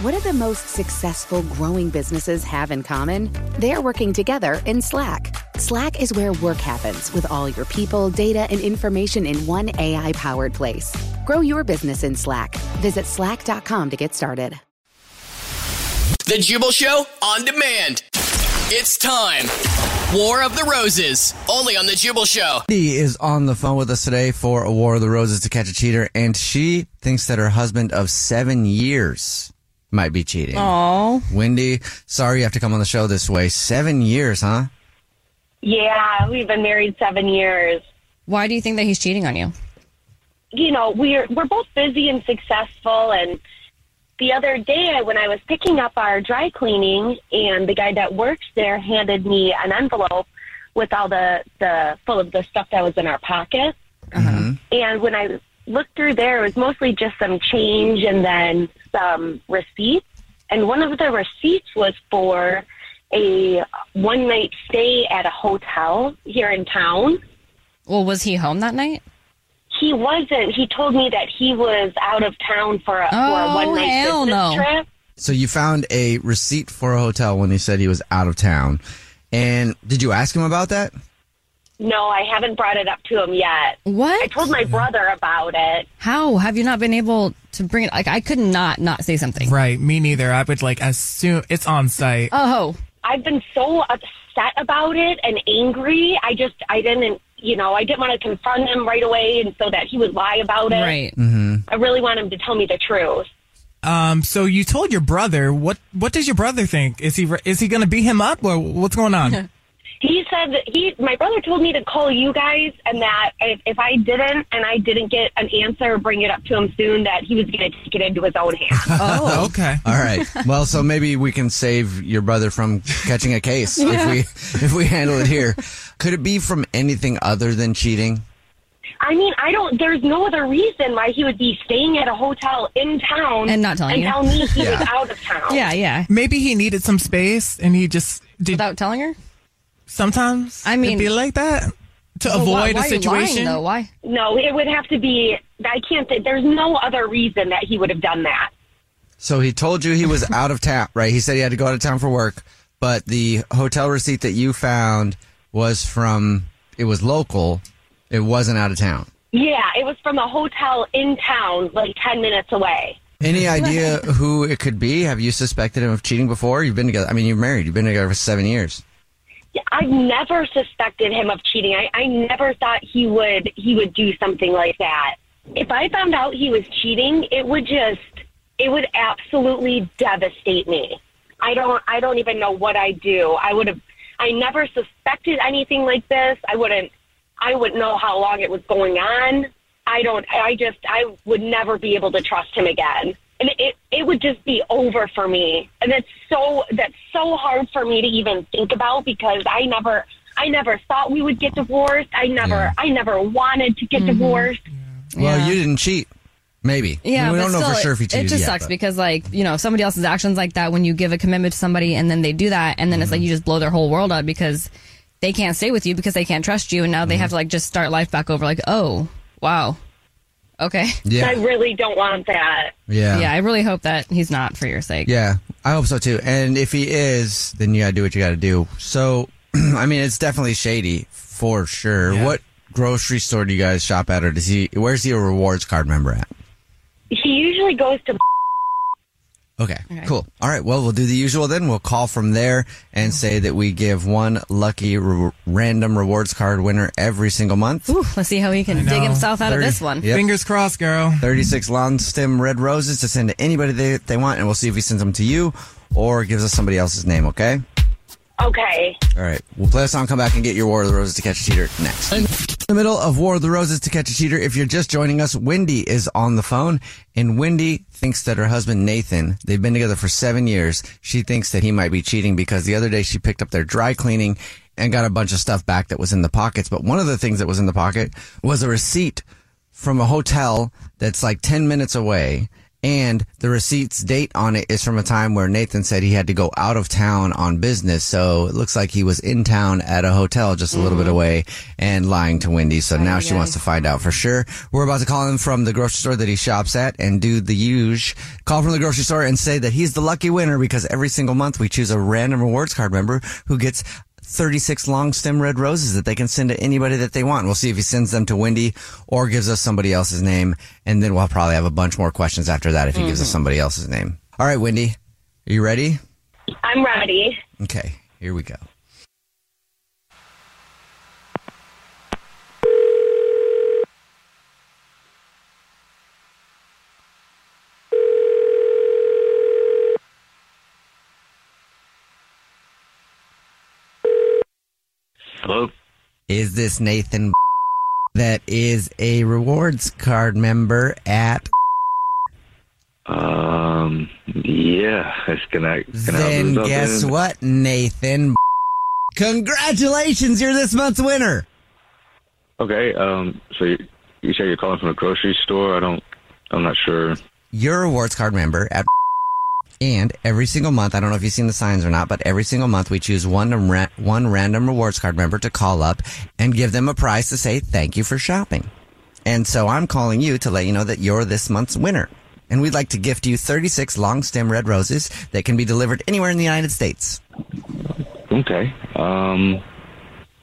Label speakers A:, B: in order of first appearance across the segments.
A: What do the most successful growing businesses have in common? They're working together in Slack. Slack is where work happens with all your people, data, and information in one AI powered place. Grow your business in Slack. Visit slack.com to get started.
B: The Jubal Show on demand. It's time. War of the Roses, only on The Jubal Show.
C: Wendy is on the phone with us today for a War of the Roses to catch a cheater, and she thinks that her husband of seven years might be cheating.
D: Oh,
C: Wendy, sorry you have to come on the show this way. Seven years, huh?
E: Yeah, we've been married seven years.
D: why do you think that he's cheating on you?
E: You know, we're we're both busy and successful. And the other day, when I was picking up our dry cleaning, and the guy that works there handed me an envelope with all the the full of the stuff that was in our pocket. Mm-hmm. And when I looked through there, it was mostly just some change and then some receipts. And one of the receipts was for a one night stay at a hotel here in town.
D: Well, was he home that night?
E: He wasn't. He told me that he was out of town for a, for a
D: Oh,
E: one night
D: hell
E: business
D: no.
E: trip.
C: So you found a receipt for a hotel when he said he was out of town. And did you ask him about that?
E: No, I haven't brought it up to him yet.
D: What?
E: I told my brother about it.
D: How have you not been able to bring it? Like, I could not not say something.
F: Right, me neither. I would like as soon it's on site.
D: Oh,
E: I've been so upset about it and angry. I just, I didn't, you know, I didn't want to confront him right away and so that he would lie about it.
D: right.
E: I really want him to tell me the truth.
F: Um, so you told your brother. What What does your brother think? Is he is he going to beat him up or what's going on?
E: He said that he, my brother told me to call you guys, and that if, if I didn't and I didn't get an answer or bring it up to him soon, that he was going to take it into his own hands.
D: Oh,
F: okay.
C: All right. Well, so maybe we can save your brother from catching a case if we if we handle it here. Could it be from anything other than cheating?
E: I mean, I don't. There's no other reason why he would be staying at a hotel in town
D: And not telling
E: and
D: you.
E: tell me he
C: Yeah.
E: was out of town.
D: yeah, yeah.
F: Maybe he needed some space and he just did.
D: Without telling her.
F: Sometimes
D: I mean-
F: it'd be like that to
D: Well,
F: avoid
D: why
F: a situation.
D: lying, though? Why?
E: No, it would have to be. I can't. Think, there's no other reason that he would have done that.
C: So he told you he was out of town, right? He said he had to go out of town for work, but the hotel receipt that you found was from it was local. It wasn't out of town.
E: Yeah, it was from a hotel in town, like ten minutes away.
C: Any idea who it could be? Have you suspected him of cheating before? You've been together. I mean, you're married. You've been together for seven years.
E: I've never suspected him of cheating. I, I never thought he would he would do something like that. If I found out he was cheating, it would just it would absolutely devastate me. I don't I don't even know what I'd do. I would have I never suspected anything like this. I wouldn't I wouldn't know how long it was going on. I don't I just I would never be able to trust him again. And it it would just be over for me. And it's so that's so hard for me to even think about because I never I never thought we would get divorced. I never
C: Yeah.
E: I never wanted to get divorced.
C: Well,
D: Yeah.
C: you didn't cheat. Maybe.
D: Yeah,
C: we don't know for sure if he
D: it-
C: cheated.
D: It just
C: yet,
D: sucks
C: but-
D: because, like, you know, somebody else's actions like that, when you give a commitment to somebody and then they do that, and then it's like
C: Mm-hmm.
D: you just blow their whole world up because they can't stay with you because they can't trust you, and now
C: Mm-hmm.
D: they have to like just start life back over. Like, oh, wow, okay,
C: yeah,
E: I really don't want that.
C: yeah,
D: yeah. I really hope that he's not for your sake.
C: Yeah, I hope so too. And if he is, then you gotta do what you gotta do. So, I mean, it's definitely shady for sure.
F: Yeah.
C: What grocery store do you guys shop at, or does he? Where's he a rewards card member at?
E: He usually goes to
C: Okay, cool. All right. Well, we'll do the usual then. We'll call from there and say that we give one lucky r- random rewards card winner every single month.
D: Ooh, let's see how he can dig himself out of this one.
C: Yep.
F: Fingers crossed, girl.
C: 36 long stem red roses to send to anybody they, they want, and we'll see if he sends them to you or gives us somebody else's name, okay?
E: Okay.
C: All right. We'll play a song, come back and get your War of the Roses to catch a cheater next. In the middle of War of the Roses to catch a cheater, if you're just joining us, Wendy is on the phone, and Wendy thinks that her husband Nathan, they've been together for seven years. She thinks that he might be cheating because the other day she picked up their dry cleaning and got a bunch of stuff back that was in the pockets. But one of the things that was in the pocket was a receipt from a hotel that's like 10 minutes away. And the receipt's date on it is from a time where Nathan said he had to go out of town on business. So it looks like he was in town at a hotel just a little bit mm-hmm. away and lying to Wendy. So now she wants to find out for sure. We're about to call him from the grocery store that he shops at and do the huge call from the grocery store and say that he's the lucky winner because every single month we choose a random rewards card member who gets 36 long stem red roses that they can send to anybody that they want. We'll see if he sends them to Wendy or gives us somebody else's name. And then we'll probably have a bunch more questions after that if he gives us mm-hmm. somebody else's name. All right, Wendy, are you ready?
E: I'm ready.
C: Okay, here we go.
G: Hello.
C: Is this Nathan that is a rewards card member at
G: Um. Yeah. It's can I? Can I
C: Then guess what, Nathan? Congratulations, you're this month's winner.
G: Okay. Um. So you, you say you're calling from a grocery store? I don't. I'm not sure.
C: You're a rewards card member at and every single month, I don't know if you've seen the signs or not, but every single month we choose one ra- one random rewards card member to call up and give them a prize to say thank you for shopping. And so I'm calling you to let you know that you're this month's winner. And we'd like to gift you 36 long stem red roses that can be delivered anywhere in the United States.
G: Okay. Um.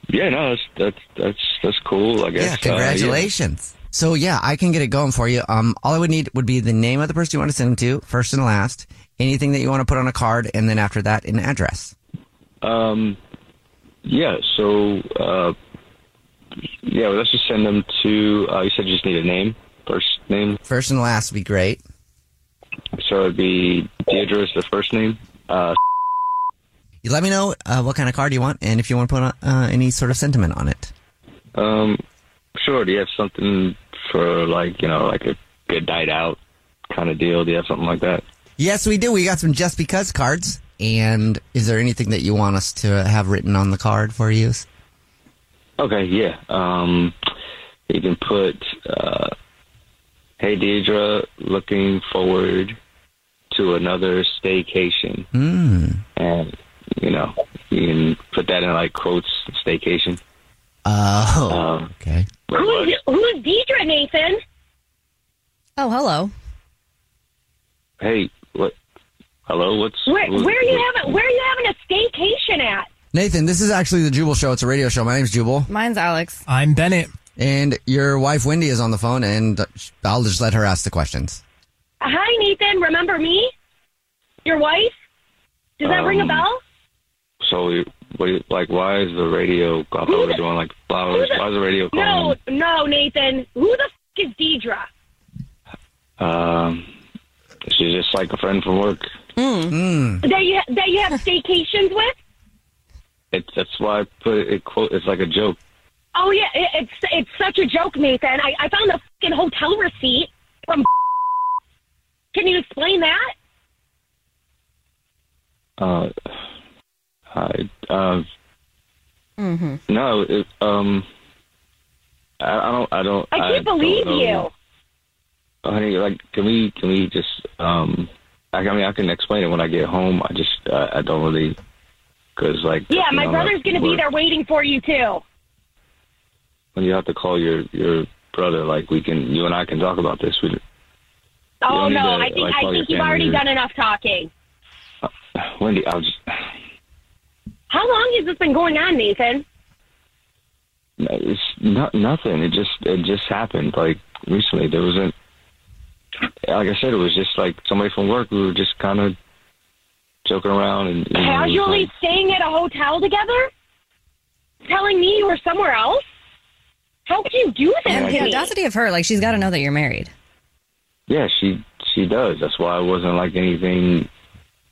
G: Yeah. No. That's that's that's that's cool. I guess.
C: Yeah,
G: Uh,
C: congratulations. So yeah, I can get it going for you. Um, all I would need would be the name of the person you want to send them to, first and last, anything that you want to put on a card, and then after that, an address.
G: Um. Yeah. So. Uh. Yeah. Well, let's just send them to. Uh, you said you just need a name. First name.
C: First and last would be great.
G: So it'd be Deirdre is the first name. Uh.
C: You let me know uh, what kind of card you want, and if you want to put uh, any sort of sentiment on it.
G: Um. Sure. Do you have something for like you know like a good night out kind of deal? Do you have something like that?
C: Yes, we do. We got some just because cards. And is there anything that you want us to have written on the card for use?
G: Okay, yeah. Um, you can put, uh, "Hey Deidre, looking forward to another staycation,"
C: Hmm.
G: and you know you can put that in like quotes, "staycation."
C: Oh,
G: Um,
C: okay.
E: Who's, who's Deidre, Nathan?
D: Oh, hello.
G: Hey, what? Hello, what's
E: Where,
G: who's-
E: where are you having Where are you having a staycation at?
C: Nathan, this is actually the Jubal Show. It's a radio show. My name's Jubal.
D: Mine's Alex.
F: I'm Bennett.
C: And your wife, Wendy, is on the phone, and I'll just let her ask the questions.
E: Hi, Nathan. Remember me? Your wife? Does that ring a
G: Um,
E: bell?
G: So, you- what? do you- Like, why is the radio? I thought we were doing like flowers.
E: The-
G: Why is the radio
E: No,
G: calling?
E: no, Nathan. Who the f- is Deidre?
G: Um, she's just like a friend from work.
E: That you that you have staycations with?
G: It, that's why I put it, it quote. It's like a joke.
E: Oh yeah, it, it's it's such a joke, Nathan. I, I found a fucking hotel receipt from. Can you explain that?
G: Uh, I um. No, it, um. I, I don't. I don't.
E: I can't
G: don't
E: believe you.
G: honey. Like, can we? Can we just? Um. I, mean, I can explain it when I get home. I just. Uh, I don't really. Because like.
E: Yeah, my
G: know,
E: brother's gonna be there waiting for you too.
G: When you have to call your your brother, like we can. You and I can talk about this. We.
E: Oh no,
G: to,
E: I think
G: like,
E: I think you've already done enough talking.
G: Wendy, I'll just.
E: How long has this been going on, Nathan?
G: It's not nothing. It just it just happened like recently. There wasn't like I said, it was just like somebody from work. We were just kind of joking around and you know,
E: Casually
G: like-
E: staying at a hotel together? Telling me you were somewhere else? How could you do that
D: And the audacity of her, like she's got to know that you're married.
G: yeah, she she does. That's why it wasn't like anything.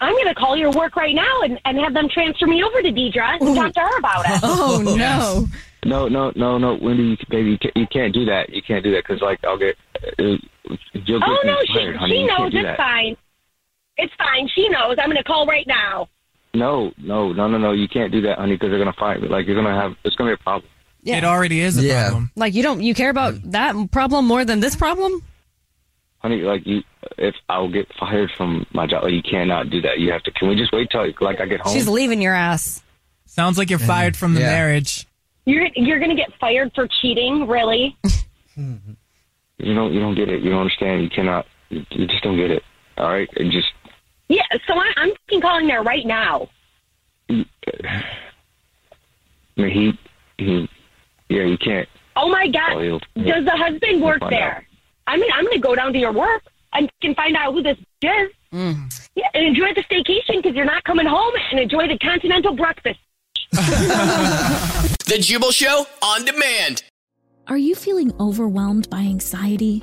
E: I'm going to call your work right now and, and have them transfer me over to Deidre and talk to her about it.
D: Oh no!
G: No, no, no, no, Wendy, baby, you can't, do that. You can't do that because like I'll get uh, you'll get
E: Oh,
G: me
E: no, she,
G: honey.
E: she knows. It's
G: that.
E: fine. It's fine. She knows. I'm going to call right now.
G: No, no, no, no, no. You can't do that, honey, because they're gonna fire me. Like you're gonna have it's gonna be a problem.
D: Yeah.
F: It already is a
C: Yeah.
F: problem.
D: Like you don't you care about that problem more than this problem?
G: honey, like you, if I'll get fired from my job, like, you cannot do that. You have to. Can we just wait till like I get home?
D: She's leaving your ass.
F: Sounds like you're fired from the
C: Yeah.
F: marriage.
E: You're you're going to get fired for cheating, really? Hmm.
G: You don't, you don't get it. You don't understand. You cannot. You, you just don't get it. All right, and just
E: Yeah. So I, I'm fucking calling there right now.
G: I mean, he, he, yeah, you can't.
E: Oh my God!
G: Oh, he'll-
E: Does the husband work there?
G: out.
E: I mean, I'm going to go down to your work and can find out who this is. Mm. Yeah, and enjoy the staycation because you're not coming home, and enjoy the continental breakfast.
B: The Jubal Show on demand.
H: Are you feeling overwhelmed by anxiety,